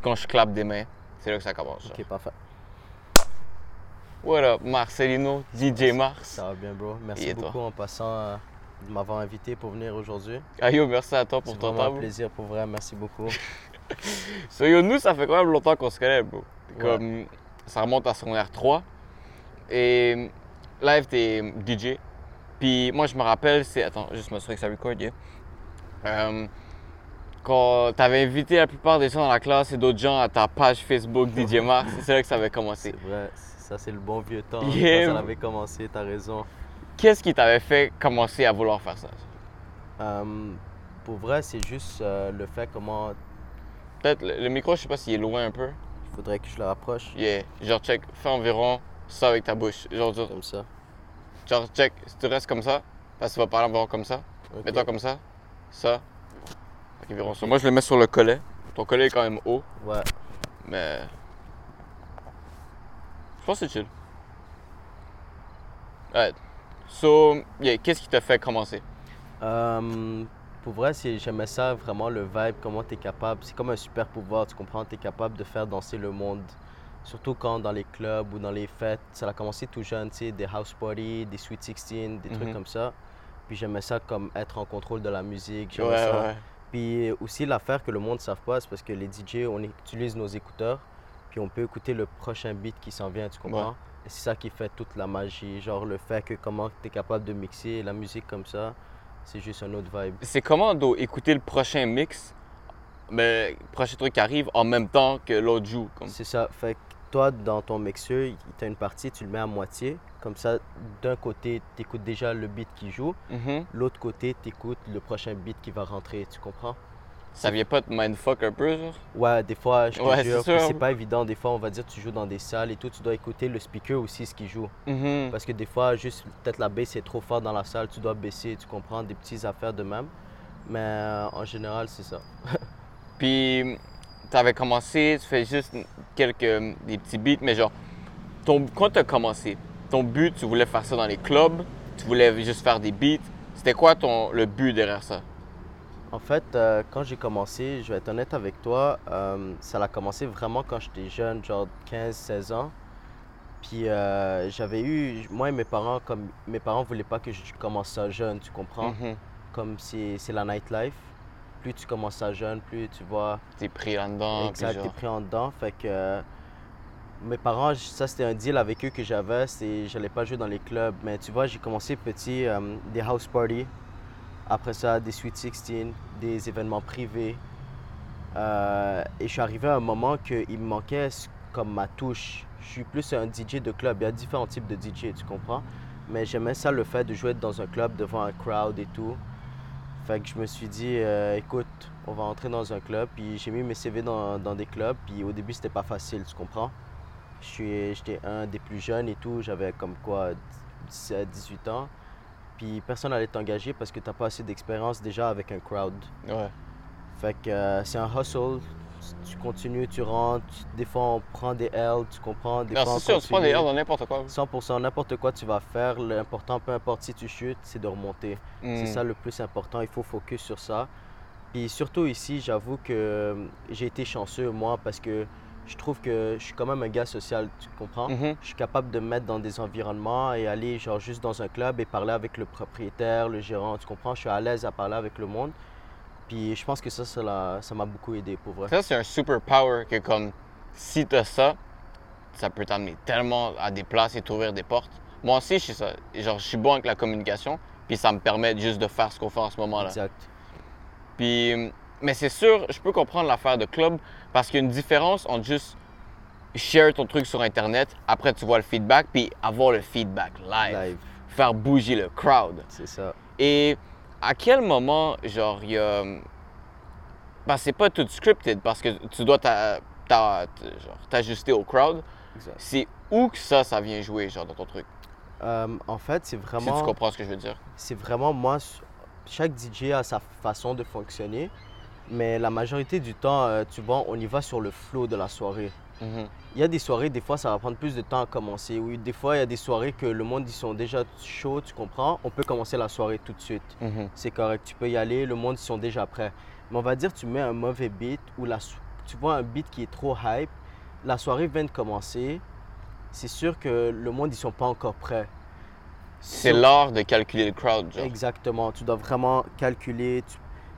Puis quand je clappe des mains, c'est là que ça commence. Ok, parfait. What up, Marcelino, DJ Mars. Ça va bien, bro. Merci toi? beaucoup en passant euh, de m'avoir invité pour venir aujourd'hui. Ah yo, merci à toi pour C'est ton temps. un plaisir pour vrai. Merci beaucoup. So, yo, nous, ça fait quand même longtemps qu'on se connaît, bro. Comme, ça remonte à son R3. Et live, t'es DJ. Puis moi, je me rappelle, c'est. Attends, juste m'assurer que ça record, yeah. Euh, quand t'avais invité la plupart des gens dans la classe et d'autres gens à ta page Facebook DJ Mars, c'est là que ça avait commencé. C'est vrai. Ça, c'est le bon vieux temps. Yeah. Quand ça avait commencé, t'as raison. Qu'est-ce qui t'avait fait commencer à vouloir faire ça? Euh, pour vrai, c'est juste euh, le fait comment Peut-être le, le micro, je sais pas s'il est loin un peu. il faudrait que je le rapproche. Yeah. Genre, check, fais environ ça avec ta bouche. Genre, genre, Comme ça. genre, check, si tu restes comme ça, parce que tu vas parler environ comme ça. Ok. Mets-toi comme ça, ça. Ça. Moi, je le mets sur le collet. Ton collet est quand même haut, Ouais. mais. Je pense que c'est chill. Ouais. So, yeah, qu'est-ce qui t'a fait commencer? Euh, pour vrai, c'est- j'aimais ça vraiment le vibe, comment tu es capable. C'est comme un super pouvoir, tu comprends? Tu es capable de faire danser le monde. Surtout quand dans les clubs ou dans les fêtes, ça a commencé tout jeune, tu sais, des house parties, des sweet 16, des Mhm. trucs comme ça. Puis j'aimais ça comme être en contrôle de la musique. j'aimais Ouais, ça. ouais. Puis aussi l'affaire que le monde ne savent pas, c'est parce que les DJ, on utilise nos écouteurs, puis on peut écouter le prochain beat qui s'en vient, tu comprends? Ouais. Et c'est ça qui fait toute la magie, genre le fait que comment tu es capable de mixer la musique comme ça, c'est juste un autre vibe. C'est comment d'o- écouter le prochain mix, mais le prochain truc qui arrive en même temps que l'autre joue? Comme... C'est ça, fait toi, dans ton mixeur, tu as une partie, tu le mets à moitié, comme ça, d'un côté, tu écoutes déjà le beat qui joue, Mhm. l'autre côté, tu écoutes le prochain beat qui va rentrer, tu comprends? Ça vient pas te mindfuck un peu, genre? Ouais, des fois, je te Ouais, jure, c'est pas évident. Des fois, on va dire, tu joues dans des salles et tout, tu dois écouter le speaker aussi, ce qu'il joue. Mhm. Parce que des fois, juste peut-être la baisse est trop forte dans la salle, tu dois baisser, tu comprends, des petites affaires de même. Mais euh, en général, c'est ça. Puis, tu avais commencé, tu fais juste quelques des petits beats, mais genre, ton, quand tu as commencé, ton but, tu voulais faire ça dans les clubs, tu voulais juste faire des beats. C'était quoi ton, le but derrière ça? En fait, euh, quand j'ai commencé, je vais être honnête avec toi, euh, ça a commencé vraiment quand j'étais jeune, genre 15-16 ans. Puis euh, j'avais eu, moi et mes parents, comme mes parents voulaient pas que je commence ça jeune, tu comprends? Mhm. Comme c'est c'est la nightlife. Plus tu commences ça jeune, plus tu vois, T'es pris là-dedans. puis Exact, t'es pris en dedans. Fait que euh, mes parents, ça c'était un deal avec eux que j'avais, c'est j'allais pas jouer dans les clubs. Mais tu vois, j'ai commencé petit, euh, des house parties. Après ça, des Sweet 16, des événements privés. Euh, et je suis arrivé à un moment qu'il me manquait comme ma touche. Je suis plus un DJ de club. Il y a différents types de DJ, tu comprends? Mais j'aimais ça le fait de jouer dans un club devant un crowd et tout. Fait que je me suis dit, euh, écoute, on va entrer dans un club. Puis j'ai mis mes CV dans, dans des clubs. Puis au début, c'était pas facile, tu comprends? J'étais un des plus jeunes et tout. J'avais comme quoi 17, 18 ans. Puis personne n'allait t'engager parce que t'as pas assez d'expérience déjà avec un crowd. Ouais. Fait que euh, c'est un hustle. Tu continues, tu rentres. tu- Des fois, on prend des L, tu comprends? Des Non, fois, on sûr, tu prends des airs dans n'importe quoi. 100%, n'importe quoi tu vas faire, l'important, peu importe si tu chutes, c'est de remonter. C'est Mm. ça le plus important, il faut focus sur ça. Puis surtout ici, j'avoue que euh, j'ai été chanceux, moi, parce que je trouve que je suis quand même un gars social, tu comprends? Mhm. Je suis capable de me mettre dans des environnements et aller genre juste dans un club et parler avec le propriétaire, le gérant, tu comprends? Je suis à l'aise à parler avec le monde. Puis je pense que ça, ça m'a beaucoup aidé pour vrai. Ça, c'est un super power que, comme, si t'as ça, ça peut t'amener tellement à des places et t'ouvrir des portes. Moi aussi, je suis ça. Genre, je suis bon avec la communication, puis ça me permet juste de faire ce qu'on fait en ce moment-là. Exact. Puis, mais c'est sûr, je peux comprendre l'affaire de club parce qu'il y a une différence entre juste share ton truc sur Internet, après tu vois le feedback, puis avoir le feedback live, Live, faire bouger le crowd. c'est ça. Et à quel moment, genre, il y a. Ben, c'est pas tout scripted parce que tu dois t'ajuster au crowd. C'est où que ça, ça vient jouer, genre, dans ton truc? Euh, en fait, c'est Si vraiment... tu comprends ce que je veux dire. c'est vraiment moi, chaque DJ a sa façon de fonctionner, mais la majorité du temps, euh, tu vois, on y va sur le flow de la soirée. Mhm. Il y a des soirées, des fois, ça va prendre plus de temps à commencer. Oui, des fois, il y a des soirées que le monde, ils sont déjà chauds, tu comprends? On peut commencer la soirée tout de suite. Mhm. C'est correct, tu peux y aller, le monde, ils sont déjà prêts. Mais on va dire, tu mets un mauvais beat ou la, tu vois un beat qui est trop hype, la soirée vient de commencer, c'est sûr que le monde, ils sont pas encore prêts. C'est So- l'art de calculer le crowd, genre. Exactement. Tu dois vraiment calculer. Tu-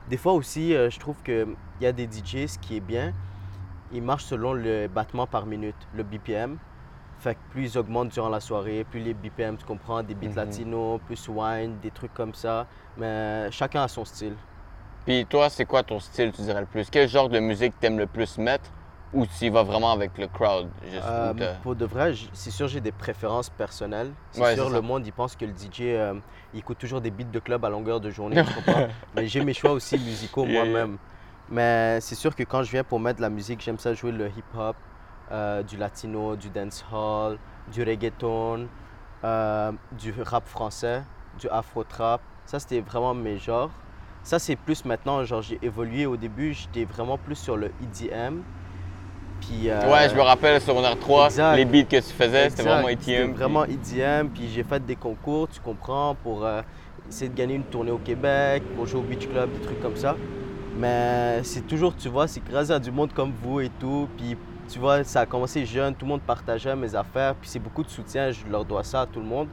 Des fois aussi, euh, je trouve qu'il y a des DJ, ce qui est bien, ils marchent selon le battement par minute, le BPM. Fait que plus ils augmentent durant la soirée, plus les BPM, tu comprends, des beats Mhm. latinos, plus wine, des trucs comme ça. Mais chacun a son style. Puis toi, c'est quoi ton style, tu dirais le plus? Quel genre de musique t'aimes le plus mettre? Ou tu y vas vraiment avec le crowd? Juste, Euh, pour de vrai, c'est sûr, j'ai des préférences personnelles. C'est Ouais, sûr, le monde, il pense que le DJ, euh, il écoute toujours des beats de club à longueur de journée, comprends? Mais j'ai mes choix aussi musicaux Yeah, yeah. Mais c'est sûr que quand je viens pour mettre de la musique, j'aime ça jouer le hip-hop, euh, du latino, du dancehall, du reggaeton, euh, du rap français, du afro-trap. Ça, c'était vraiment mes genres. Ça, c'est plus maintenant, genre, j'ai évolué. Au début, j'étais vraiment plus sur le EDM. Puis, euh, Ouais, je me rappelle sur r 3, exact. les beats que tu faisais, c'était vraiment C'était puis- vraiment EDM, puis j'ai fait des concours, tu comprends, pour essayer de gagner une tournée au Québec, pour jouer au Beach Club, des trucs comme ça. Mais c'est toujours, tu vois, c'est grâce à du monde comme vous et tout. Puis tu vois, ça a commencé jeune, tout le monde partageait mes affaires, puis c'est beaucoup de soutien, je leur dois ça à tout le monde.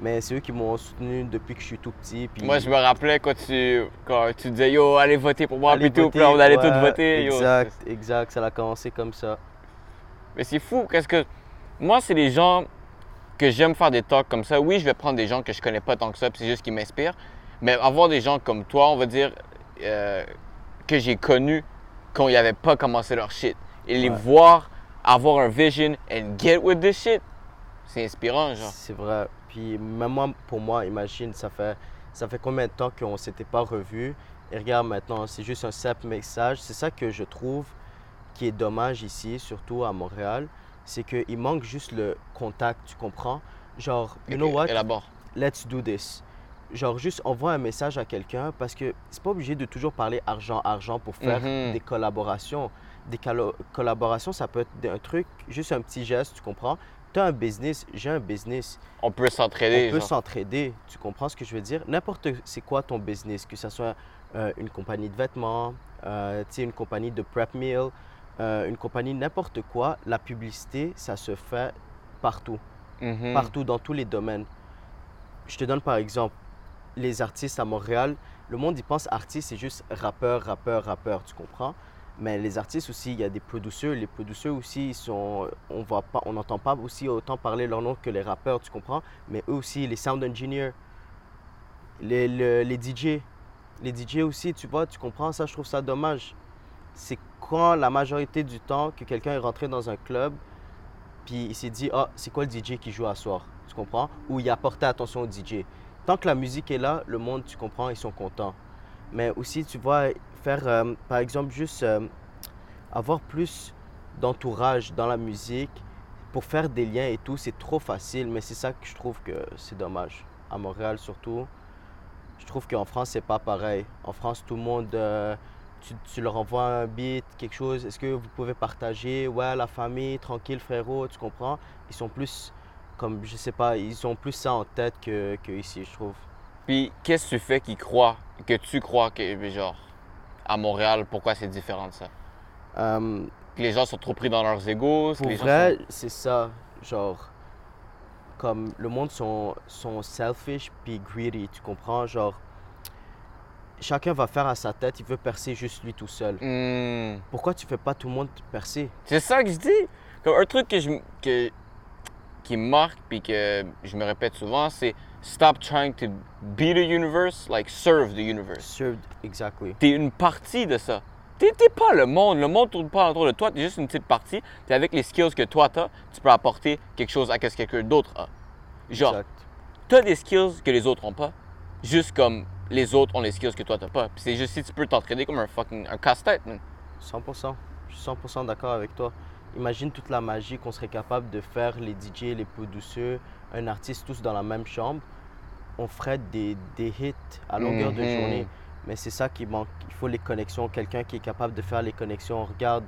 Mais c'est eux qui m'ont soutenu depuis que je suis tout petit. Puis Moi, je me rappelais quand tu, quand tu disais Yo, allez voter pour moi, Allez puis tout, puis on allait ouais, tous voter. yo. Exact, exact, ça a commencé comme ça. Mais c'est fou, qu'est-ce que. Moi, c'est les gens que j'aime faire des talks comme ça. Oui, je vais prendre des gens que je connais pas tant que ça, puis c'est juste qui m'inspirent. Mais avoir des gens comme toi, on va dire, euh, que j'ai connus quand ils n'avaient pas commencé leur shit. Et les Ouais. voir avoir un vision and get with this shit, c'est inspirant, genre. C'est vrai. Puis même moi, pour moi, imagine, ça fait, ça fait combien de temps qu'on ne s'était pas revus? Et regarde maintenant, c'est juste un simple message. C'est ça que je trouve qui est dommage ici, surtout à Montréal. C'est qu'il manque juste le contact, tu comprends? Genre, you know Ok, what? Élabore. let's do this. Genre, juste envoie un message à quelqu'un parce que c'est pas obligé de toujours parler argent, argent pour faire Mhm. des collaborations. Des collaborations, ça peut être un truc, juste un petit geste, tu comprends? Tu as un business, j'ai un business. On peut s'entraider. On peut s'entraider, tu comprends ce que je veux dire? N'importe c'est quoi ton business, que ce soit euh, une compagnie de vêtements, euh, une compagnie de prep meal, euh, une compagnie n'importe quoi, la publicité, ça se fait partout Mhm. partout dans tous les domaines. Je te donne par exemple les artistes à Montréal. Le monde y pense artiste, c'est juste rappeur, rappeur, rappeur, tu comprends? Mais les artistes aussi, il y a des producteurs. Les producteurs aussi, sont, on voit pas, on n'entend pas aussi autant parler leur nom que les rappeurs, tu comprends? Mais eux aussi, les sound engineers, les, le- les DJ, les DJ aussi, tu vois, tu comprends? Ça, je trouve ça dommage. C'est quand la majorité du temps que quelqu'un est rentré dans un club, puis il s'est dit, ah, c'est quoi le DJ qui joue à soir? Tu comprends? Ou il a porté attention au DJ. Tant que la musique est là, le monde, tu comprends, ils sont contents. Mais aussi, tu vois, faire, euh, par exemple, juste euh, avoir plus d'entourage dans la musique pour faire des liens et tout, c'est trop facile. Mais c'est ça que je trouve que c'est dommage. À Montréal, surtout. Je trouve qu'en France, c'est pas pareil. En France, tout le monde, euh, tu, tu leur envoies un beat, quelque chose. Est-ce que vous pouvez partager? Ouais, la famille, tranquille, frérot, tu comprends? Ils sont plus, comme, je sais pas, ils ont plus ça en tête que, que ici, je trouve. Puis, qu'est-ce que tu fais qui croit, que tu crois que, genre, à Montréal, pourquoi c'est différent de ça? Euh, Que les gens sont trop pris dans leurs égos? que Pour les vrai, sont- c'est ça. Genre, comme le monde sont, sont selfish puis greedy, tu comprends? Genre, chacun va faire à sa tête, il veut percer juste lui tout seul. Hmm. Pourquoi tu fais pas tout le monde percer? C'est ça que je dis. Comme un truc que je, que, qui me marque puis que je me répète souvent, c'est stop trying to be the universe, like serve the universe. Served, exactly. T'es une partie de ça. T'es pas le monde. Le monde tourne pas autour de toi. T'es juste une petite partie. T'es avec les skills que toi t'as, tu peux apporter quelque chose à ce que quelqu'un d'autre a. Genre, t'as des skills que les autres ont pas, juste comme les autres ont les skills que toi t'as pas. Puis c'est juste si tu peux t'entraîner comme un fucking un casse-tête, man. 100%. Je suis 100% d'accord avec toi. Imagine toute la magie qu'on serait capable de faire, les DJ, les producteurs, un artiste tous dans la même chambre. On ferait des, des hits à longueur de Mhm. journée. Mais c'est ça qui manque. Il faut les connexions. Quelqu'un qui est capable de faire les connexions. Regarde,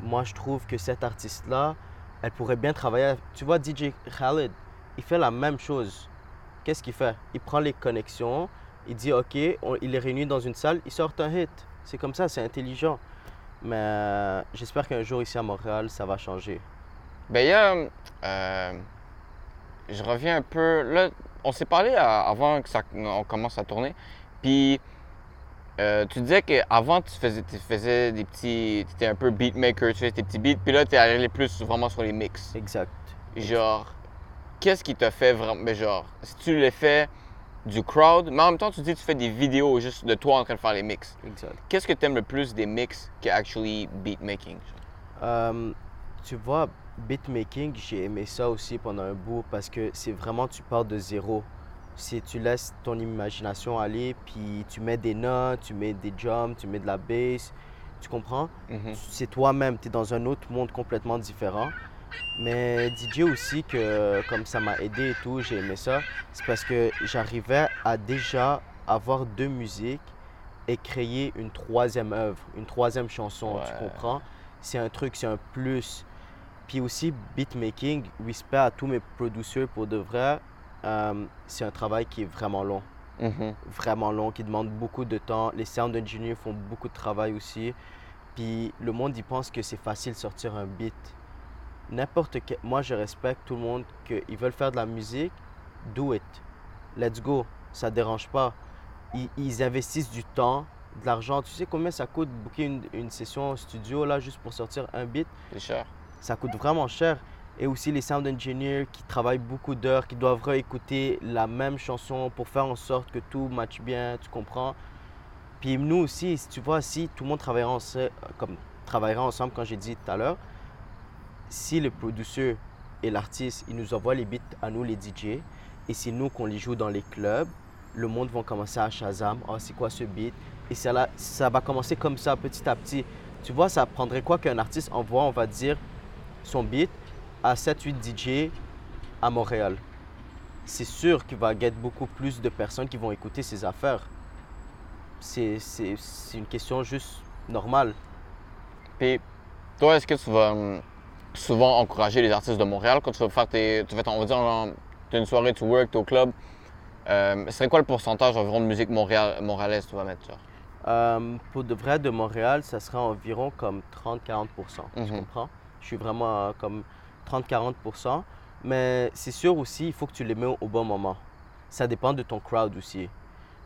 moi je trouve que cette artiste-là, elle pourrait bien travailler. Tu vois, DJ Khaled, il fait la même chose. Qu'est-ce qu'il fait? Il prend les connexions, il dit OK, on- il les réunit dans une salle, il sort un hit. C'est comme ça, c'est intelligent. Mais j'espère qu'un jour ici à Montréal, ça va changer. Ben, il y a. euh, je reviens un peu. Là, on s'est parlé à- avant que ça, on commence à tourner. Puis, euh, tu disais qu'avant, tu faisais, tu faisais des petits. Tu étais un peu beatmaker, tu faisais tes petits beats. Puis là, tu es allé plus vraiment sur les mix. Exact. Genre, qu'est-ce qui t'a fait vraiment. Mais genre, si tu le fais du crowd, mais en même temps, tu dis que tu fais des vidéos juste de toi en train de faire les mix. Exact. Qu'est-ce que tu aimes le plus des mix que actually beatmaking? Euh, tu vois, beatmaking, j'ai aimé ça aussi pendant un bout parce que c'est vraiment, tu pars de zéro. Si tu laisses ton imagination aller, puis tu mets des notes, tu mets des drums, tu mets de la bass, tu comprends? Mhm. C'est toi-même, tu es dans un autre monde complètement différent. Mais DJ aussi, que comme ça m'a aidé et tout, j'ai aimé ça, c'est parce que j'arrivais à déjà avoir deux musiques et créer une troisième œuvre, une troisième chanson, tu comprends? C'est un truc, c'est un plus. Puis aussi, beatmaking, respect à tous mes producteurs pour de vrai, euh, c'est un travail qui est vraiment long Mhm. vraiment long, qui demande beaucoup de temps. Les sound engineers font beaucoup de travail aussi. Puis le monde, il pense que c'est facile de sortir un beat. N'importe quel... Moi, je respecte tout le monde qu'ils veulent faire de la musique. Do it. Let's go. Ça dérange pas. Ils, ils investissent du temps, de l'argent. Tu sais combien ça coûte booker une, une session studio là juste pour sortir un beat? C'est cher. ça coûte vraiment cher. Et aussi les sound engineers qui travaillent beaucoup d'heures, qui doivent réécouter la même chanson pour faire en sorte que tout matche bien, tu comprends? Puis nous aussi, si tu vois, si tout le monde travaillera ensemble, comme travaillera ensemble, quand j'ai dit tout à l'heure, si le producteur et l'artiste, ils nous envoient les beats à nous, les DJ, et c'est nous qu'on les joue dans les clubs, le monde va commencer à Shazam, oh, c'est quoi ce beat? Et ça, va commencer comme ça, petit à petit. Tu vois, ça prendrait quoi qu'un artiste envoie, on va dire, son beat à 7-8 DJ à Montréal? C'est sûr qu'il va get beaucoup plus de personnes qui vont écouter ses affaires. C'est une question juste normale. Puis, toi, est-ce que tu vas hum, souvent encourager les artistes de Montréal quand tu vas faire tes. Tu fais ton- on va dire, genre, t'as une soirée, tu work, t'es au club. Euh, ce serait quoi le pourcentage environ de musique montréal, montréalaise tu vas mettre, genre? Euh, pour de vrai, de Montréal, ça sera environ comme 30-40%. Tu Mhm. comprends? Je suis vraiment euh, comme 30-40%. Mais c'est sûr aussi, il faut que tu les mets au bon moment. Ça dépend de ton crowd aussi.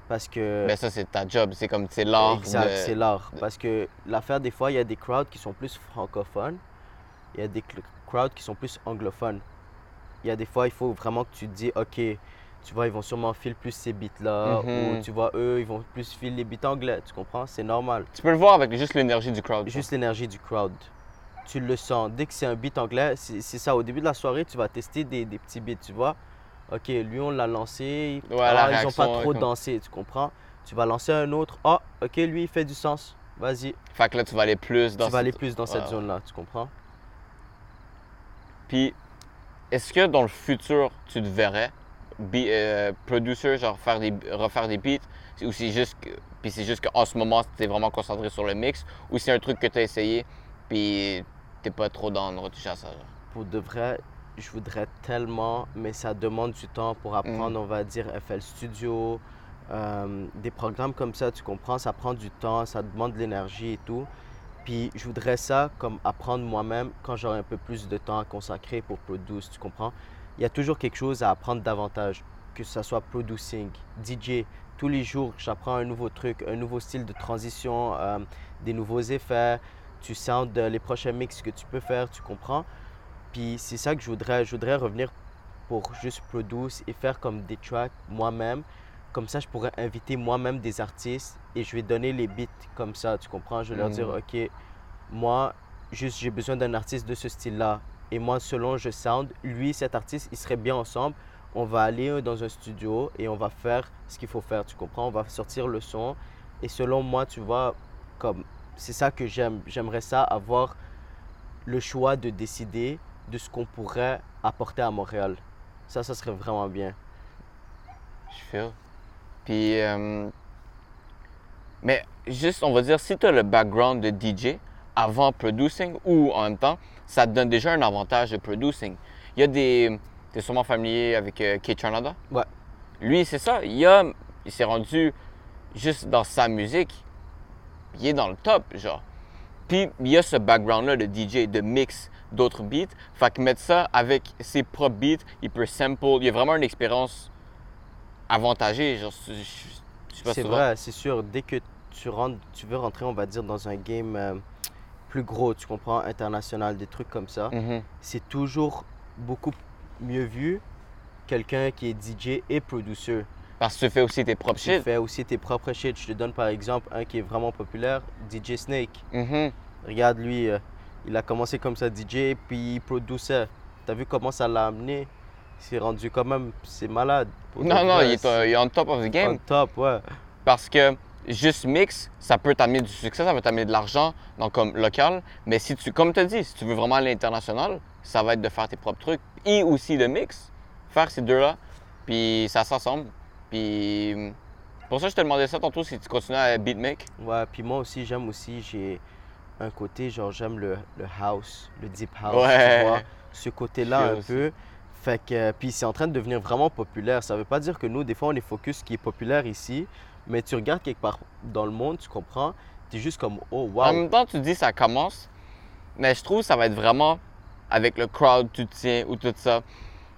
Parce que. Mais ça, c'est ta job. C'est comme, c'est l'art. Exact, de- c'est l'art. Parce que l'affaire, des fois, il y a des crowds qui sont plus francophones, il y a des crowds qui sont plus anglophones. Il y a des fois, il faut vraiment que tu te dis, OK, tu vois, ils vont sûrement filer plus ces beats-là, Mhm. ou tu vois, eux, ils vont plus filer les beats anglais, tu comprends? C'est normal. Tu peux le voir avec juste l'énergie du crowd. Juste l'énergie du crowd. Tu le sens. Dès que c'est un beat anglais, c'est ça. Au début de la soirée, tu vas tester des, des petits beats, tu vois. OK, lui, on l'a lancé. Ouais, la Ah, ils n'ont pas trop comme- dansé, tu comprends? Tu vas lancer un autre. Ah, OK, lui, il fait du sens. Vas-y. Fait que là, tu vas aller plus dans tu vas aller plus dans cette zone-là, tu comprends? Puis, est-ce que dans le futur, tu te verrais, be, euh, producer, genre faire des, refaire des beats, ou c'est juste puis c'est juste qu'en ce moment, tu es vraiment concentré sur le mix, ou c'est un truc que tu as essayé, puis t'es pas trop dans de retoucher à ça, genre? Pour de vrai, je voudrais tellement, mais ça demande du temps pour apprendre, on va dire, FL Studio, euh, des programmes comme ça, tu comprends, ça prend du temps, ça demande de l'énergie et tout. Puis je voudrais ça comme apprendre moi-même quand j'aurai un peu plus de temps à consacrer pour produce, tu comprends? Il y a toujours quelque chose à apprendre davantage, que ce soit producing, DJ. Tous les jours, j'apprends un nouveau truc, un nouveau style de transition, euh, des nouveaux effets. Tu sens les prochains mix que tu peux faire, tu comprends? Puis c'est ça que je voudrais. Je voudrais revenir pour juste produce et faire comme des tracks moi-même. Comme ça, je pourrais inviter moi-même des artistes et je vais donner les beats comme ça, tu comprends? Je vais leur dire, Mhm. OK, moi, juste j'ai besoin d'un artiste de ce style-là. Et moi, selon je sound, lui, cet artiste, il serait bien ensemble. On va aller euh, dans un studio et on va faire ce qu'il faut faire, tu comprends? On va sortir le son. Et selon moi, tu vois, comme c'est ça que j'aime. J'aimerais ça avoir le choix de décider de ce qu'on pourrait apporter à Montréal. Ça, ça serait vraiment bien. Je feel. Puis, euh, mais juste, on va dire, si tu as le background de DJ avant producing ou en même temps, ça te donne déjà un avantage de producing. Il y a des. Tu es sûrement familier avec euh, K Canada? Ouais. Lui, c'est ça. Il, a, il s'est rendu juste dans sa musique. Il est dans le top, genre. Puis il y a ce background-là de DJ, de mix d'autres beats. Fait que mettre ça avec ses propres beats, il peut sample. Il y a vraiment une expérience avantagée. Genre, C'est tu vrai, c'est sûr. Dès que tu rentres, tu veux rentrer, on va dire, dans un game euh, plus gros, tu comprends, international, des trucs comme ça. Mhm. c'est toujours beaucoup mieux vu quelqu'un qui est DJ et producer. Parce que tu fais aussi tes propres Tu shit. fais aussi tes propres shit. Je te donne par exemple un qui est vraiment populaire, DJ Snake. Mhm. Regarde lui, euh, il a commencé comme ça DJ, puis il produisait. T'as vu comment ça l'a amené? C'est rendu quand même, c'est malade. Non, non, il est, c'est il est on top of the on game. top, ouais. Parce que juste mix, ça peut t'amener du succès, ça peut t'amener de l'argent, donc comme local. Mais si tu, comme tu as dit, si tu veux vraiment aller à l'international, ça va être de faire tes propres trucs et aussi de mix. Faire ces deux-là, puis ça s'assemble. Puis pour ça, je te demandais ça tantôt si tu continues à beatmake. Ouais, puis moi aussi, j'aime aussi, j'ai un côté, genre, j'aime le, le house, le deep house, Ouais. tu vois. Ce côté-là, un aussi. peu. Fait que, euh, puis c'est en train de devenir vraiment populaire. Ça veut pas dire que nous, des fois, on est focus qui est populaire ici, mais tu regardes quelque part dans le monde, tu comprends, t'es juste comme, oh, En wow. même temps, tu dis ça commence, mais je trouve que ça va être vraiment avec le crowd, tu tiens ou tout ça.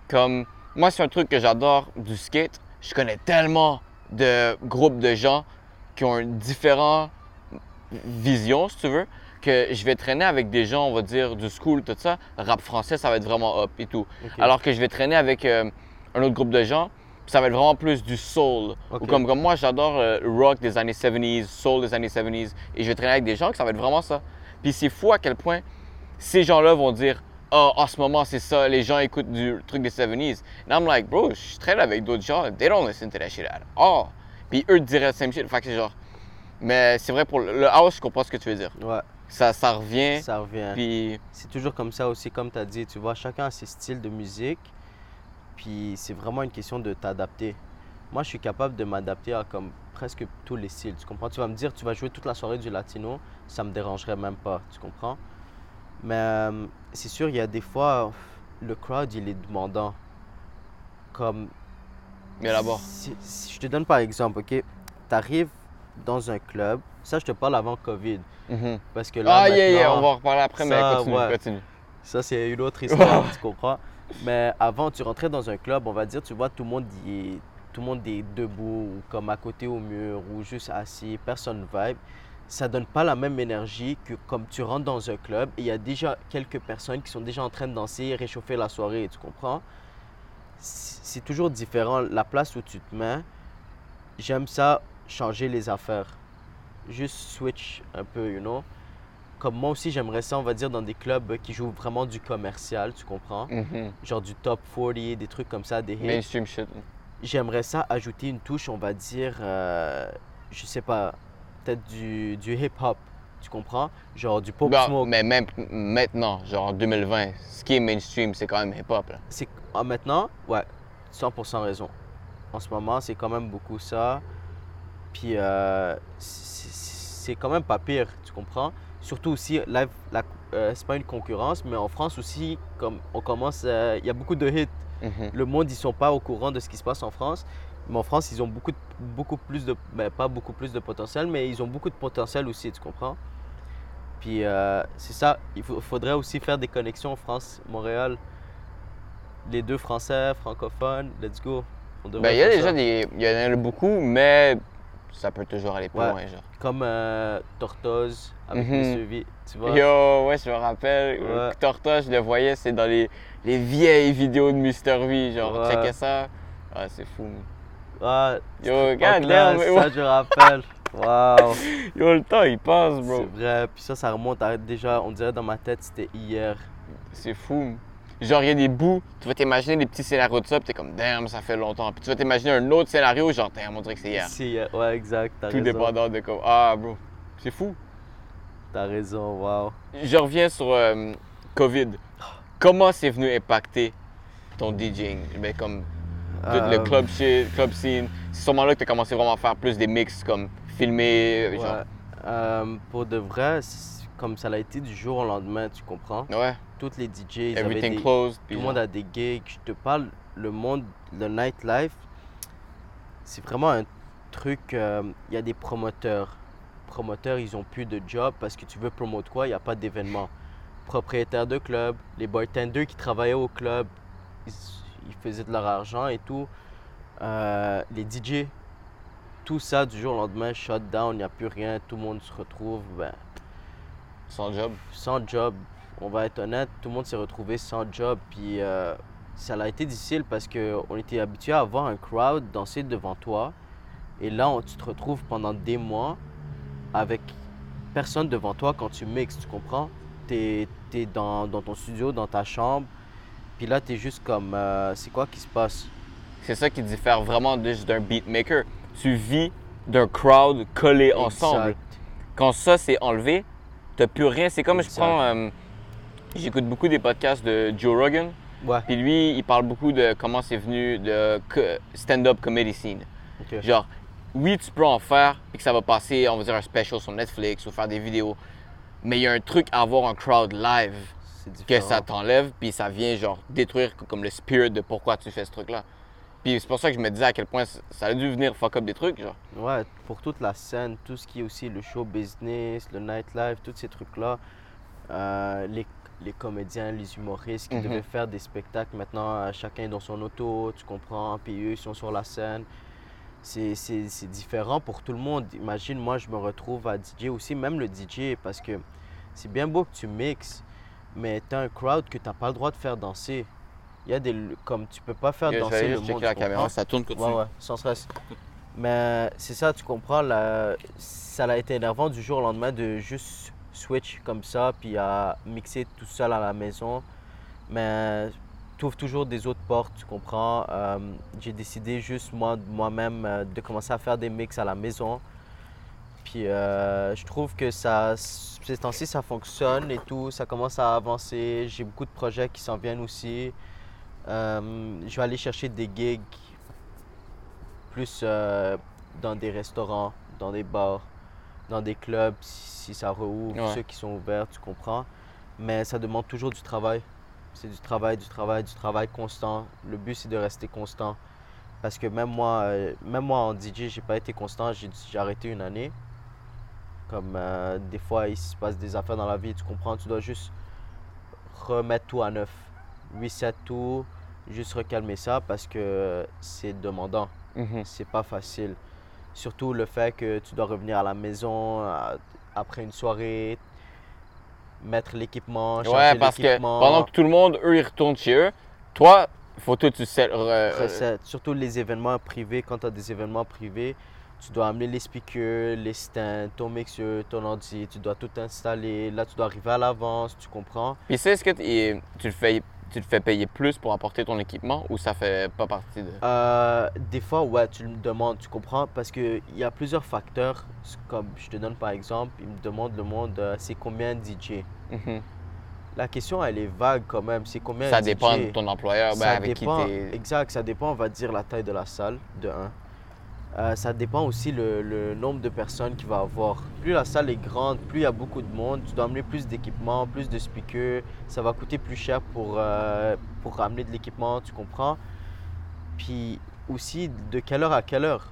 Comme moi, c'est un truc que j'adore du skate. Je connais tellement de groupes de gens qui ont une différente vision, si tu veux, que je vais traîner avec des gens, on va dire, du school, tout ça. Rap français, ça va être vraiment up et tout. Alors que je vais traîner avec euh, un autre groupe de gens, ça va être vraiment plus du soul. Ou comme, comme moi, j'adore euh, rock des années 70s, soul des années 70s, et je vais traîner avec des gens que ça va être vraiment ça. Puis c'est fou à quel point ces gens-là vont dire Ah, en ce moment, c'est ça, les gens écoutent du truc des 70s. And I'm like, bro, je traîne avec d'autres gens, they don't listen to that shit at all. Puis eux diraient le same shit. Fait que c'est genre. Mais c'est vrai, pour le house, je comprends ce que tu veux dire. Ouais, Ça, ça revient, ça revient. puis. C'est toujours comme ça aussi, comme tu as dit, tu vois, chacun a ses styles de musique, puis c'est vraiment une question de t'adapter. Moi, je suis capable de m'adapter à comme presque tous les styles, tu comprends? Tu vas me dire, tu vas jouer toute la soirée du latino, ça me dérangerait même pas, tu comprends? Mais euh, c'est sûr, il y a des fois, le crowd, il est demandant. Comme Mais là-bas. si, si je te donne par exemple, ok, tu arrives dans un club, ça je te parle avant Covid, Mhm. parce que là Ah, yeah, yeah, maintenant- on va en reparler après, mais ça, continue, ouais. continue. ça, c'est une autre histoire, tu comprends? Mais avant, tu rentrais dans un club, on va dire, tu vois, tout le monde y est, tout le monde est debout, ou comme à côté au mur, ou juste assis, personne vibe. Ça donne pas la même énergie que comme tu rentres dans un club et il y a déjà quelques personnes qui sont déjà en train de danser réchauffer la soirée, tu comprends? C'est toujours différent. La place où tu te mets, j'aime ça, changer les affaires. Juste switch un peu, you know? Comme moi aussi, j'aimerais ça, on va dire, dans des clubs qui jouent vraiment du commercial, tu comprends? Mhm. Genre du top 40, des trucs comme ça, des hits. Mainstream shit. J'aimerais ça ajouter une touche, on va dire, euh, je sais pas, peut-être du, du hip-hop, tu comprends? Genre du pop Bon, smoke. mais même maintenant, genre en 2020, ce qui est mainstream, c'est quand même hip-hop. C'est ah, maintenant, ouais, 100% raison. En ce moment, c'est quand même beaucoup ça. Puis euh, c'est quand même pas pire, tu comprends? Surtout aussi, la, euh, c'est pas une concurrence, mais en France aussi, comme on commence, euh, il y a beaucoup de hits. Mhm. Le monde, ils sont pas au courant de ce qui se passe en France. Mais en France, ils ont beaucoup, beaucoup plus de, ben, pas beaucoup plus de potentiel, mais ils ont beaucoup de potentiel aussi, tu comprends? Puis euh, c'est ça, il faudrait aussi faire des connexions France, Montréal. Les deux français, francophones, let's go. Ben, il y a déjà des. Il y en a beaucoup, mais ça peut toujours aller plus Ouais. loin, genre. Comme euh, Tortoise avec. Monsieur V, tu vois? Yo, ouais, je me rappelle. Ouais. Torta, je le voyais, c'est dans les, les vieilles vidéos de Mr. V. Genre, Ouais. checkais ça. Ah, c'est fou. Ah, Yo, damn. ça je rappelle. Waouh! Yo, le temps, il passe, bro. C'est vrai. Puis ça, ça remonte à déjà, on dirait dans ma tête, c'était hier. C'est fou. Genre, il y a des bouts, tu vas t'imaginer des petits scénarios de ça, puis t'es comme, damn, ça fait longtemps. Puis tu vas t'imaginer un autre scénario, genre, damn, on dirait que c'est hier. C'est hier. Ouais, exact. T'as Tout raison. dépendant de comme, ah, bro. C'est fou. T'as raison, waouh. Je reviens sur euh, COVID. Comment c'est venu impacter ton DJing? Ben, comme tout le Euh, club shit, club scene. C'est sûrement là que tu as commencé vraiment à faire plus des mix, comme filmer, genre. Ouais. Euh, pour de vrai, comme ça l'a été du jour au lendemain, tu comprends? Ouais, Toutes les DJ, ils everything des- closed. tout le monde a des gigs. Je te parle, le monde, le nightlife, c'est vraiment un truc. euh, Il y a des promoteurs. promoteurs, ils ont plus de job parce que tu veux promouvoir quoi, il n'y a pas d'événement. Propriétaires de club, les bartenders qui travaillaient au club, ils, ils faisaient de leur argent et tout. Euh, les DJ, tout ça du jour au lendemain, shut down, il n'y a plus rien, tout le monde se retrouve ben, Sans job. sans job. On va être honnête, tout le monde s'est retrouvé sans job. Puis euh, ça a été difficile parce qu'on était habitué à avoir un crowd danser devant toi. Et là, on- tu te retrouves pendant des mois avec personne devant toi quand tu mixes, tu comprends? Tu es, dans, dans ton studio, dans ta chambre. Puis là, tu es juste comme, euh, c'est quoi qui se passe? C'est ça qui diffère vraiment d'un beatmaker. Tu vis d'un crowd collé ensemble. Quand ça c'est enlevé, t'as plus rien. C'est comme je prends. euh, J'écoute beaucoup des podcasts de Joe Rogan. Ouais, Puis lui, il parle beaucoup de comment c'est venu de stand-up comedy scene. Genre, oui, tu peux en faire et que ça va passer, on va dire, un special sur Netflix ou faire des vidéos. Mais il y a un truc à avoir un crowd live que ça t'enlève, puis ça vient, genre, détruire comme le spirit de pourquoi tu fais ce truc-là. Puis c'est pour ça que je me disais à quel point ça a dû venir fuck up des trucs, genre. Ouais, pour toute la scène, tout ce qui est aussi le show business, le nightlife, tous ces trucs-là, euh, les, les comédiens, les humoristes qui Mhm. devaient faire des spectacles, maintenant euh, chacun est dans son auto, tu comprends, puis eux ils sont sur la scène. C'est différent pour tout le monde. Imagine, moi je me retrouve à DJ aussi, même le DJ, parce que c'est bien beau que tu mixes, mais tu as un crowd que tu n'as pas le droit de faire danser. Il y a des. Comme tu peux pas faire danser le juste monde. la tu caméra, ça tourne continue. Ouais, ouais, sans stress. Mais c'est ça, tu comprends, la- ça a été énervant du jour au lendemain de juste switch comme ça, puis à mixer tout seul à la maison. Mais tu ouvres toujours des autres portes, tu comprends. Euh, J'ai décidé juste moi, moi-même euh, de commencer à faire des mix à la maison. Puis euh, je trouve que ça, ces temps-ci, ça fonctionne et tout, ça commence à avancer. J'ai beaucoup de projets qui s'en viennent aussi. Euh, je vais aller chercher des gigs plus euh, dans des restaurants, dans des bars, dans des clubs, si, si ça rouvre, Ouais. ceux qui sont ouverts, tu comprends. Mais ça demande toujours du travail. C'est du travail, du travail, du travail constant. Le but, c'est de rester constant. Parce que même moi, euh, même moi en DJ, j'ai pas été constant. J'ai arrêté une année. Comme des fois, il se passe des affaires dans la vie, tu comprends. Tu dois juste remettre tout à neuf. Reset tout, juste recalmer ça parce que c'est demandant. Mhm. C'est pas facile. Surtout le fait que tu dois revenir à la maison après une soirée, mettre l'équipement, changer Ouais, parce que pendant que tout le monde, eux, ils retournent chez eux, toi, faut que tu recette. Surtout les événements privés, quand tu as des événements privés, tu dois amener les speakers, les stands, ton mixeur, ton ordi, tu dois tout installer. Là, tu dois arriver à l'avance, tu comprends? Puis c'est est-ce que tu le fais tu te fais payer plus pour apporter ton équipement ou ça fait pas partie de. Euh, des fois, ouais, tu me demandes, tu comprends, parce qu'il y a plusieurs facteurs. Comme je te donne par exemple, il me demande le monde, euh, c'est combien de DJ? Mhm. La question, elle est vague quand même. C'est combien Ça de dépend DJ? de ton employeur, ben, Ça avec dépend, qui exact, ça dépend, on va dire, la taille de la salle, de 1. ça dépend aussi le, nombre de personnes qu'il va avoir. Plus la salle est grande, plus il y a beaucoup de monde, tu dois amener plus d'équipement, plus de speakers, ça va coûter plus cher pour, euh, pour ramener de l'équipement, tu comprends? Puis aussi, de quelle heure à quelle heure?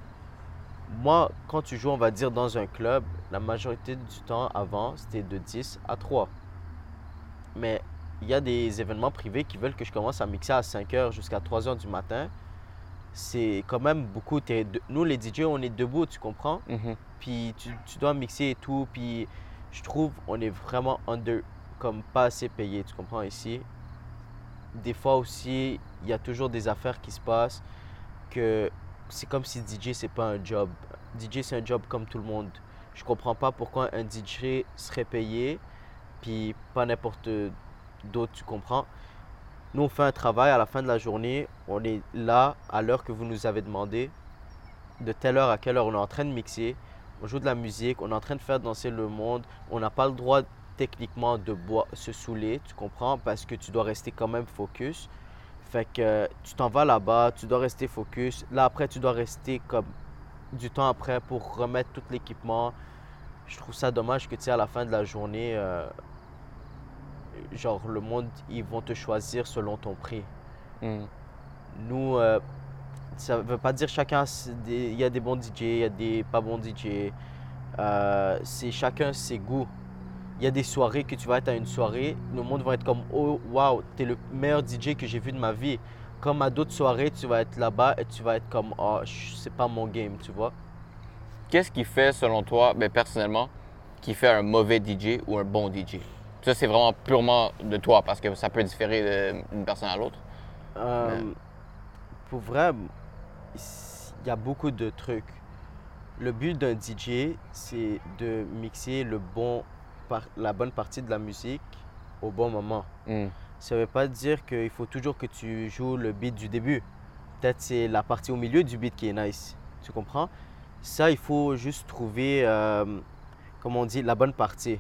Moi, quand tu joues, on va dire, dans un club, la majorité du temps avant, c'était de 10 à 3. Mais il y a des événements privés qui veulent que je commence à mixer à 5 h jusqu'à 3 h du matin. C'est quand même beaucoup. de- Nous, les DJ, on est debout, tu comprends? Mhm. Puis tu, tu dois mixer et tout. Puis je trouve on est vraiment under, comme pas assez payé, tu comprends ici? Des fois aussi, il y a toujours des affaires qui se passent que c'est comme si DJ, c'est pas un job. DJ, c'est un job comme tout le monde. Je comprends pas pourquoi un DJ serait payé, puis pas n'importe d'autre, tu comprends? Nous, on fait un travail à la fin de la journée. On est là à l'heure que vous nous avez demandé. De telle heure à quelle heure on est en train de mixer. On joue de la musique. On est en train de faire danser le monde. On n'a pas le droit techniquement de se saouler, tu comprends? Parce que tu dois rester quand même focus. Fait que tu t'en vas là-bas, tu dois rester focus. Là, après, tu dois rester comme du temps après pour remettre tout l'équipement. Je trouve ça dommage que tu sais, à la fin de la journée, euh, genre le monde, ils vont te choisir selon ton prix. Mhm. Nous, euh, ça veut pas dire chacun, il y a des bons DJ, il y a des pas bons DJ. euh, c'est chacun ses goûts. Il y a des soirées que tu vas être à une soirée, le monde va être comme Oh, wow, t'es le meilleur DJ que j'ai vu de ma vie. Comme à d'autres soirées, tu vas être là-bas et tu vas être comme Oh, c'est pas mon game, tu vois. Qu'est-ce qui fait, selon toi, ben, personnellement, qui fait un mauvais DJ ou un bon DJ? Ça, c'est vraiment purement de toi parce que ça peut différer d'une personne à l'autre. Euh, Pour vrai, il y a beaucoup de trucs. Le but d'un DJ, c'est de mixer le bon, par- la bonne partie de la musique au bon moment. Hmm. Ça ne veut pas dire qu'il faut toujours que tu joues le beat du début. Peut-être c'est la partie au milieu du beat qui est nice. Tu comprends? Ça, il faut juste trouver, euh, comme on dit, la bonne partie.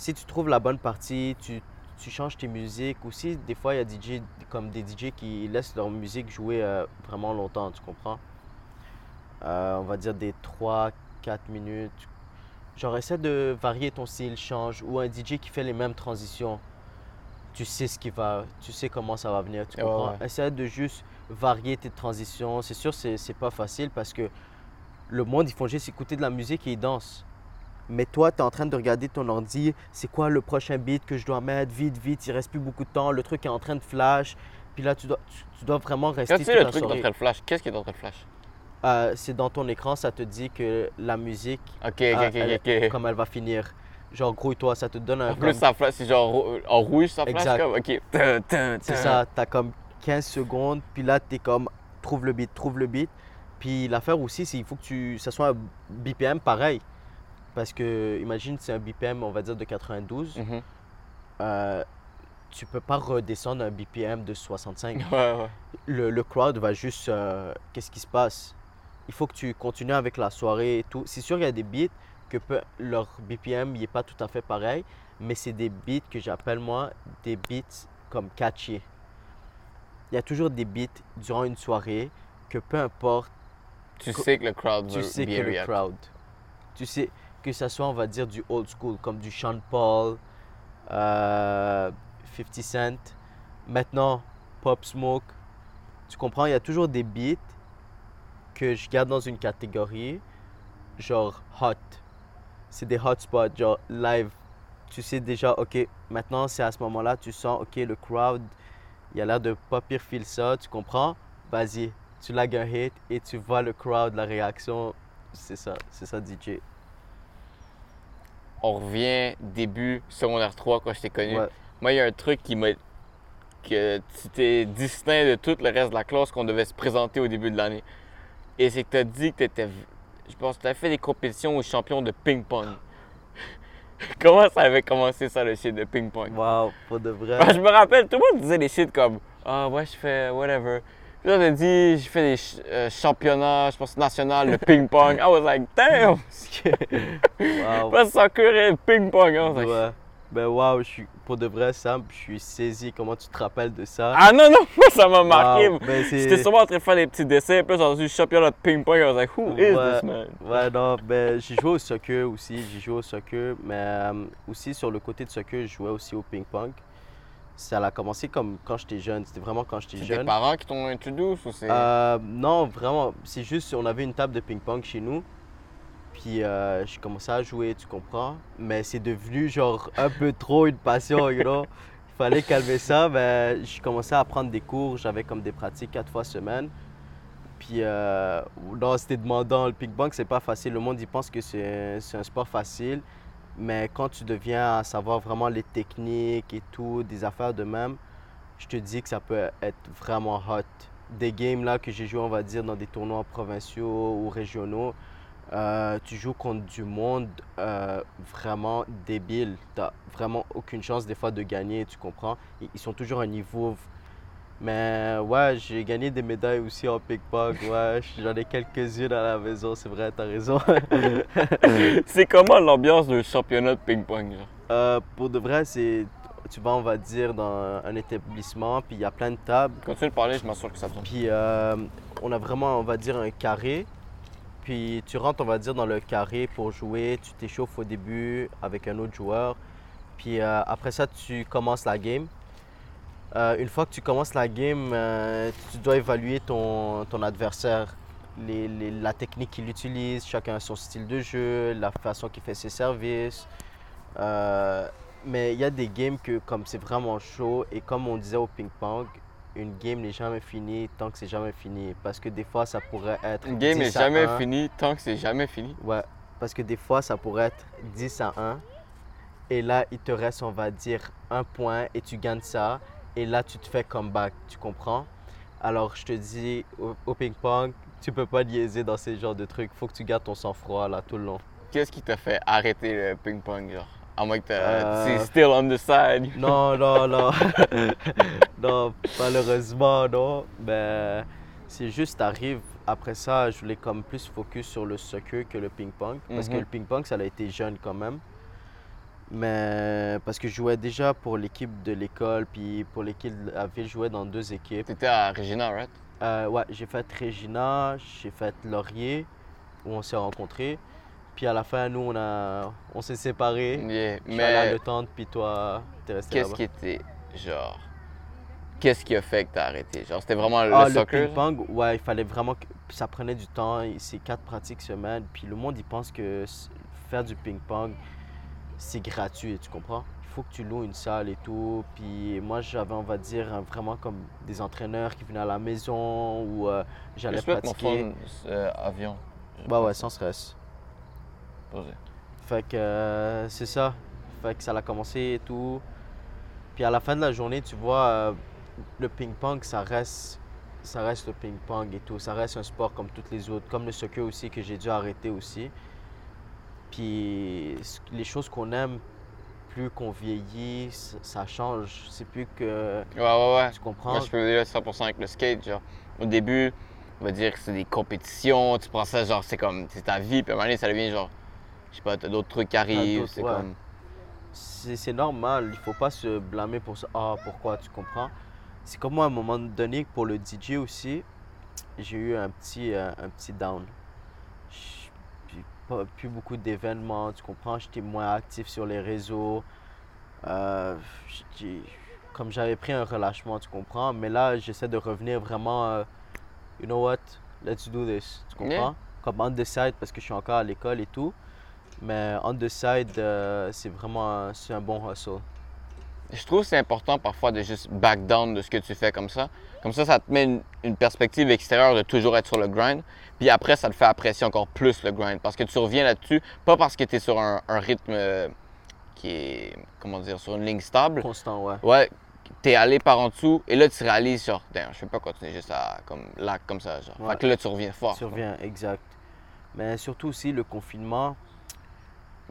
Si tu trouves la bonne partie, tu, tu changes tes musiques. Aussi, des fois, il y a DJ, comme des DJ qui laissent leur musique jouer euh, vraiment longtemps, tu comprends? Euh, on va dire des 3-4 minutes. Genre, essaie de varier ton style, change. Ou un DJ qui fait les mêmes transitions tu sais ce qui va, tu sais comment ça va venir, tu Ouais, comprends? ouais. Essaie de juste varier tes transitions. C'est sûr, c'est c'est pas facile parce que le monde, ils font juste écouter de la musique et ils dansent. Mais toi, tu es en train de regarder ton ordi, c'est quoi le prochain beat que je dois mettre, vite, vite, il reste plus beaucoup de temps, le truc est en train de flash. Puis là, tu dois, tu, tu dois vraiment rester Quand tu sais le truc d'entre le flash, qu'est-ce qui est entre le flash? Euh, c'est dans ton écran, ça te dit que la musique, Ok, ok, ah, ok, elle- ok. comme elle va finir. Genre, grouille-toi, ça te donne un... En plus, comme- ça flash, c'est genre rou- en rouge, ça flash Exact. comme. Ok. C'est ça, t'as comme 15 secondes, puis là, t'es comme, trouve le beat, trouve le beat. Puis l'affaire aussi, c'est qu'il faut que tu, ça soit un BPM pareil. Parce que, imagine, c'est un BPM, on va dire, de 92. Mhm. Euh, tu peux pas redescendre un BPM de 65. Ouais, ouais. Le, le crowd va juste, euh, qu'est-ce qui se passe? Il faut que tu continues avec la soirée et tout. C'est sûr qu'il y a des beats que peut- leur BPM n'est pas tout à fait pareil, mais c'est des beats que j'appelle moi des beats comme catchy. Il y a toujours des beats durant une soirée que peu importe, Tu sais que le crowd tu sais que le crowd. Tu sais que ça soit, on va dire, du old school, comme du Sean Paul, euh, 50 Cent, maintenant Pop Smoke. Tu comprends, il y a toujours des beats que je garde dans une catégorie, genre hot. C'est des hotspots, genre live. Tu sais déjà, ok, maintenant c'est à ce moment-là, tu sens, ok, le crowd, il a l'air de pas pire feel ça, tu comprends? Vas-y, tu lags un hit et tu vois le crowd, la réaction. C'est ça, c'est ça DJ. On revient début secondaire 3 quand je t'ai connu. Ouais. Moi, il y a un truc qui m'a. que tu t'es distinct de tout le reste de la classe qu'on devait se présenter au début de l'année. Et c'est que tu as dit que tu étais. Je pense que tu as fait des compétitions aux champions de ping-pong. Comment ça avait commencé ça, le shit de ping-pong? Wow, pour de vrai. Je me rappelle, tout le monde disait des shit comme Ah, ouais, je fais whatever. Puis là, a dit, je fais des ch- euh, championnats, je pense, national de ping-pong. I was like, damn! wow. Pas soccer et ping-pong. Like, Ouais. Ben wow, je suis pour de vrai Sam, je suis saisi comment tu te rappelles de ça? Ah non, non, moi, ça m'a marqué. Wow, ben, J'étais sûrement en train de faire des petits dessins, puis j'ai entendu championnat de ping-pong. I was like, who is this man? Ouais, non, ben j'ai joué au soccer aussi, j'ai joué au soccer, mais euh, aussi sur le côté de soccer, je jouais aussi au ping-pong. Ça a commencé comme quand j'étais jeune, c'était vraiment quand j'étais C'est tes jeune. parents qui t'ont introduit ou c'est. Euh, non, vraiment, c'est juste, on avait une table de ping-pong chez nous. Puis euh, j'ai commencé à jouer, tu comprends. Mais c'est devenu genre un peu trop une passion, you know. Il fallait calmer ça. Ben, j'ai commencé à prendre des cours. J'avais comme des pratiques quatre fois semaine. Puis euh, non, c'était demandant. Le ping-pong, c'est pas facile. Le monde, il pense que c'est c'est un sport facile. Mais quand tu deviens à savoir vraiment les techniques et tout, des affaires de même, je te dis que ça peut être vraiment hot. Des games là que j'ai joué, on va dire, dans des tournois provinciaux ou régionaux, euh, tu joues contre du monde euh, vraiment débile. Tu vraiment aucune chance des fois de gagner, tu comprends? Ils sont toujours à un niveau. Mais ouais, j'ai gagné des médailles aussi en ping-pong. Ouais, j'en ai quelques-unes à la maison, c'est vrai, t'as raison. c'est comment l'ambiance d'un championnat de ping-pong? Euh, pour de vrai, c'est. Tu vas, on va dire, dans un établissement, puis il y a plein de tables. Continue de parler, je m'assure que ça tombe. Puis euh, on a vraiment, on va dire, un carré. Puis tu rentres, on va dire, dans le carré pour jouer. Tu t'échauffes au début avec un autre joueur. Puis euh, après ça, tu commences la game. Euh, une fois que tu commences la game, euh, tu dois évaluer ton, ton adversaire. les- les- la technique qu'il utilise, chacun a son style de jeu, la façon qu'il fait ses services. Euh, mais il y a des games que comme c'est vraiment chaud et comme on disait au ping-pong, une game n'est jamais finie tant que c'est jamais fini. Parce que des fois, ça pourrait être. Une game 10 est à jamais 1. finie tant que c'est jamais fini. Ouais, parce que des fois, ça pourrait être 10 à 1. Et là, il te reste, on va dire, un point et tu gagnes ça. Et là, tu te fais comeback, tu comprends? Alors, je te dis, au, au ping-pong, tu peux pas niaiser dans ces genres de trucs. Faut que tu gardes ton sang-froid là tout le long. Qu'est-ce qui t'a fait arrêter le ping-pong, genre? À moins que t'as- Euh, still on the side. Non, non, non. non, malheureusement, non. Mais c'est juste, t'arrives. Après ça, je voulais comme plus focus sur le soccer que le ping-pong. Parce que Mhm. le ping-pong, ça a été jeune quand même. Mais parce que je jouais déjà pour l'équipe de l'école, puis pour l'équipe de la ville, je jouais dans deux équipes. T'étais à Regina, right? Euh, ouais, j'ai fait Regina, j'ai fait Laurier, où on s'est rencontrés. Puis à la fin, nous, on, a, on s'est séparés. Yeah, Mais Le Tente, puis toi, t'es resté qu'est-ce qui était, genre... Qu'est-ce qui a fait que t'as arrêté? Genre, c'était vraiment le Ah, le soccer? genre? ping-pong, ouais, il fallait vraiment que ça prenait du temps. C'est quatre pratiques semaine. Puis le monde, il pense que faire du ping-pong, c'est gratuit, tu comprends? Il faut que tu loues une salle et tout. Puis moi, j'avais, on va dire, un- vraiment comme des entraîneurs qui venaient à la maison ou euh, j'allais mon pratiquer. phone, euh, avion. Ouais, ouais, sans stress. Posé. Fait que euh, c'est ça. Fait que ça a commencé et tout. Puis à la fin de la journée, tu vois, euh, le ping-pong, ça reste, ça reste le ping-pong et tout. Ça reste un sport comme toutes les autres. Comme le soccer aussi, que j'ai dû arrêter aussi. Puis les choses qu'on aime, plus qu'on vieillit, ça, change. C'est plus que. Ouais, ouais, ouais. Tu comprends? Moi, je peux dire 100% avec le skate, genre. Au début, on va dire que c'est des compétitions, tu prends ça, genre, c'est comme, c'est ta vie, puis à un moment donné, ça devient genre, je sais pas, t'as d'autres trucs qui arrivent, d'autres- c'est ouais. comme... c'est c'est normal, il faut pas se blâmer pour ça. Ah, pourquoi, tu comprends? C'est comme moi, à un moment donné, pour le DJ aussi, j'ai eu un petit, euh, un petit down. Plus beaucoup d'événements, tu comprends? J'étais moins actif sur les réseaux. Euh, comme j'avais pris un relâchement, tu comprends? Mais là, j'essaie de revenir vraiment, euh, you know what? Let's do this, tu Yeah. comprends? Comme on the side, parce que je suis encore à l'école et tout. Mais on the side, euh, c'est vraiment un, c'est un bon hustle. Je trouve que c'est important parfois de juste back down de ce que tu fais comme ça. Comme ça, ça te met une, une perspective extérieure de toujours être sur le grind. Puis après, ça te fait apprécier encore plus le grind. Parce que tu reviens là-dessus, pas parce que tu es sur un, un rythme euh, qui est, comment dire, sur une ligne stable. Constant, ouais. Ouais, t'es allé par en dessous et là, tu réalises, genre, je peux pas continuer juste à, comme, là, comme ça, genre. Ouais. Fait que là, tu reviens fort. Tu reviens, exact. Mais surtout aussi, le confinement,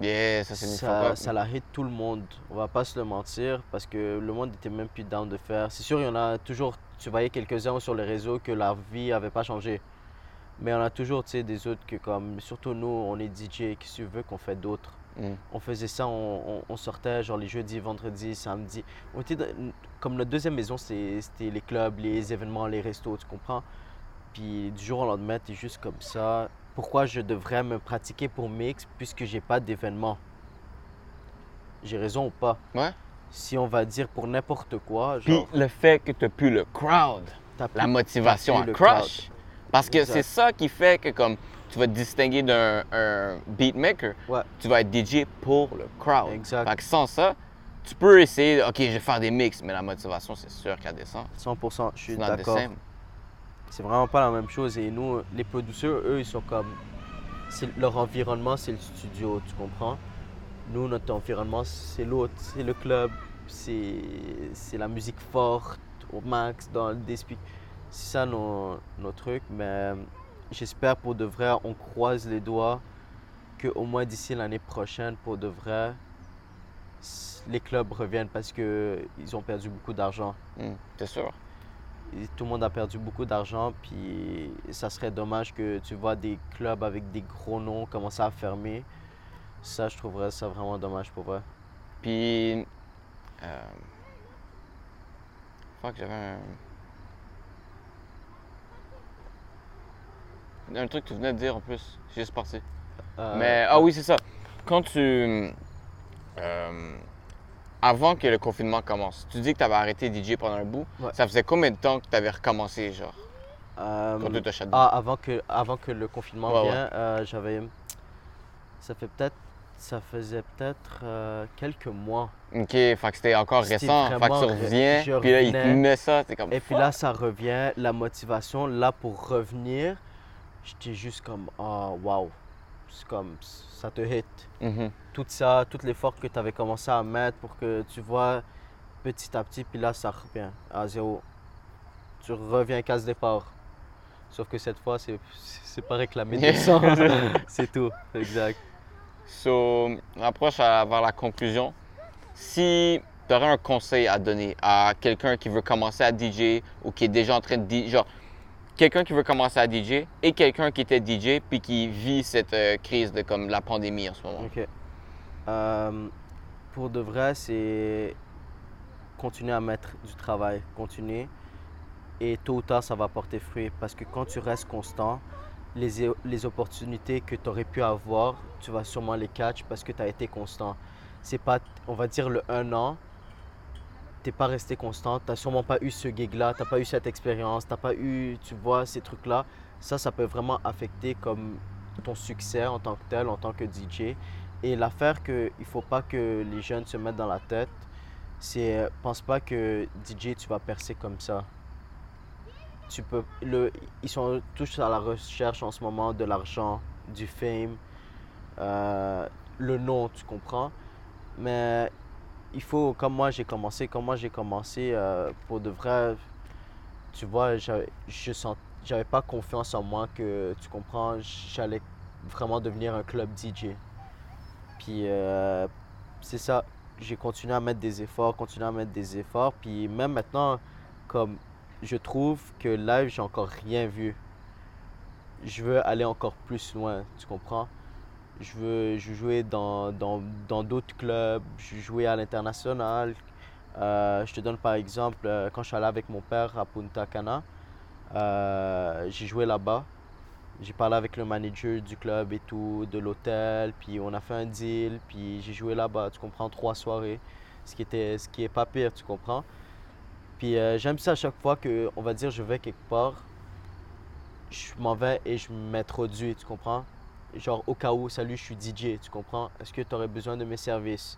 Yeah, ça, ça, fois ça l'a hit tout le monde. On va pas se le mentir parce que le monde était même plus down de faire. C'est sûr, il y en a toujours, tu voyais quelques-uns sur les réseaux que leur vie avait pas changé. Mais on a toujours, tu sais, des autres que comme, surtout nous, on est DJ, qu'est-ce que tu veux qu'on fait d'autre? Mm. On faisait ça, on, on- on sortait genre les jeudis, vendredis, samedis. On était dans- comme notre deuxième maison, c'était les clubs, les événements, les restos, tu comprends? Puis du jour au lendemain, tu es juste comme ça. Pourquoi je devrais me pratiquer pour mix puisque j'ai pas d'événement? J'ai raison ou pas? Ouais. Si on va dire pour n'importe quoi, Puis le fait que t'as plus le crowd. plus- la motivation à le crush. Parce que c'est ça qui fait que comme tu vas te distinguer d'un un beatmaker, Ouais. tu vas être DJ pour le crowd. Exact. Fait que sans ça, tu peux essayer, ok, je vais faire des mix, mais la motivation, c'est sûr qu'elle descend. 100%, je suis d'accord. C'est vraiment pas la même chose. Et nous, les producteurs, eux, ils sont comme. Leur environnement, c'est le studio, tu comprends? Nous, notre environnement, c'est l'autre, c'est le club, c'est la musique forte, au max, dans des speak- C'est ça nos, nos trucs, mais euh, j'espère pour de vrai, on croise les doigts qu'au moins d'ici l'année prochaine, pour de vrai, les clubs reviennent parce qu'ils ont perdu beaucoup d'argent. Mm, c'est sûr. Tout le monde a perdu beaucoup d'argent, puis ça serait dommage que tu vois des clubs avec des gros noms commencer à fermer. Ça, je trouverais ça vraiment dommage pour vrai. Puis. Euh... Fuck, j'avais un. Un truc que tu venais de dire en plus. J'ai juste parti. Euh, Mais, ah oui, c'est ça. Quand tu. euh, avant que le confinement commence, tu dis que tu avais arrêté DJ pendant un bout. Ouais. Ça faisait combien de temps que tu avais recommencé, genre Euh, Quand tu te ah, avant que, avant que le confinement Ouais, vienne, euh, j'avais. Ça fait peut-être. Ça faisait peut-être euh, quelques mois. Ok, fait que c'était encore récent. Fait que tu reviens, puis là, il te met ça, comme. Et puis là, ça revient, la motivation, là, pour revenir, j'étais juste comme, ah, waouh. C'est comme, ça te hit. Mhm. Tout ça, tout l'effort que tu avais commencé à mettre pour que tu vois petit à petit, puis là, ça revient à zéro. Tu reviens case départ. Sauf que cette fois, c'est c'est pas réclamé de sang. c'est tout, exact. So, on approche à- vers la conclusion. Si tu aurais un conseil à donner à quelqu'un qui veut commencer à DJ ou qui est déjà en train de DJ, genre quelqu'un qui veut commencer à DJ et quelqu'un qui était DJ puis qui vit cette euh, crise de comme la pandémie en ce moment. Euh, pour de vrai, c'est continuer à mettre du travail, continuer. Et tôt ou tard, ça va porter fruit. Parce que quand tu restes constant, les, les opportunités que tu aurais pu avoir, tu vas sûrement les catch parce que tu as été constant. C'est pas, on va dire, le un an, t'es pas resté constant, t'as sûrement pas eu ce gig-là, t'as pas eu cette expérience, t'as pas eu, tu vois, ces trucs-là. Ça, ça peut vraiment affecter comme ton succès en tant que tel, en tant que DJ. Et l'affaire qu'il ne faut pas que les jeunes se mettent dans la tête, c'est pense pas que DJ tu vas percer comme ça. Tu peux le ils sont tous à la recherche en ce moment de l'argent, du fame, euh, le nom, tu comprends? Mais il faut comme moi j'ai commencé, comme moi j'ai commencé euh, pour de vrai tu vois, je sens j'avais pas confiance en moi que tu comprends, j'allais vraiment devenir un club DJ. Puis euh, c'est ça, j'ai continué à mettre des efforts, continué à mettre des efforts. Puis même maintenant, comme je trouve que live, j'ai encore rien vu. Je veux aller encore plus loin, tu comprends? Je veux, je jouer dans dans- dans d'autres clubs, je jouer à l'international. Euh, je te donne par exemple, euh, quand je suis allé avec mon père à Punta Cana, euh, j'ai joué là-bas. J'ai parlé avec le manager du club et tout, de l'hôtel, puis on a fait un deal, puis j'ai joué là-bas, tu comprends, trois soirées, ce qui était, ce qui est pas pire, tu comprends. Puis j'aime ça à chaque fois que, on va dire, je vais quelque part, je m'en vais et je m'introduis, tu comprends. Genre au cas où, salut, je suis DJ, tu comprends? Est-ce que tu aurais besoin de mes services?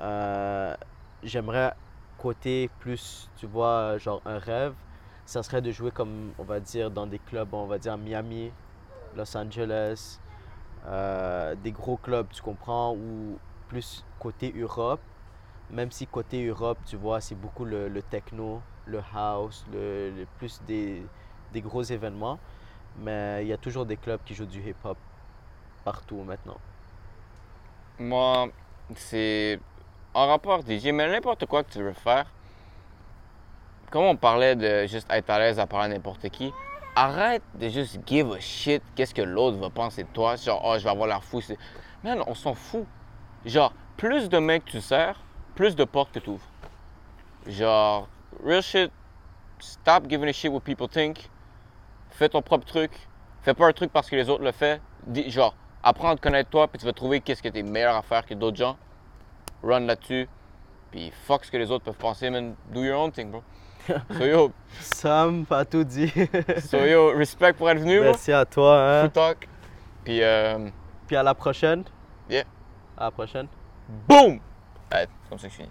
Euh, J'aimerais côté plus, tu vois, genre un rêve, ça serait de jouer comme, on va dire, dans des clubs, on va dire Miami, Los Angeles, euh, des gros clubs, tu comprends, ou plus côté Europe. Même si côté Europe, tu vois, c'est beaucoup le, techno, le house, le- plus des, des gros événements. Mais il y a toujours des clubs qui jouent du hip-hop partout maintenant. Moi, c'est en rapport DJ, mais n'importe quoi que tu veux faire. Comme on parlait de juste être à l'aise à parler à n'importe qui, arrête de juste give a shit qu'est-ce que l'autre va penser de toi. Genre, oh, je vais avoir l'air fou. Man, on s'en fout. Genre, plus de mecs tu sers, plus de portes que tu ouvres. Genre, real shit, stop giving a shit what people think. Fais ton propre truc. Fais pas un truc parce que les autres le font. Genre, apprends à te connaître toi, puis tu vas trouver qu'est-ce que t'es meilleur à faire que d'autres gens. Run là-dessus. Puis fuck ce que les autres peuvent penser, man. Do your own thing, bro. So yo, Sam, pas tout dit. so yo, respect pour être venu, bro. Merci à toi. Hein. Food talk. Puis, euh, Puis à la prochaine. Yeah. À la prochaine. boom! Ouais, c'est comme ça que je finis.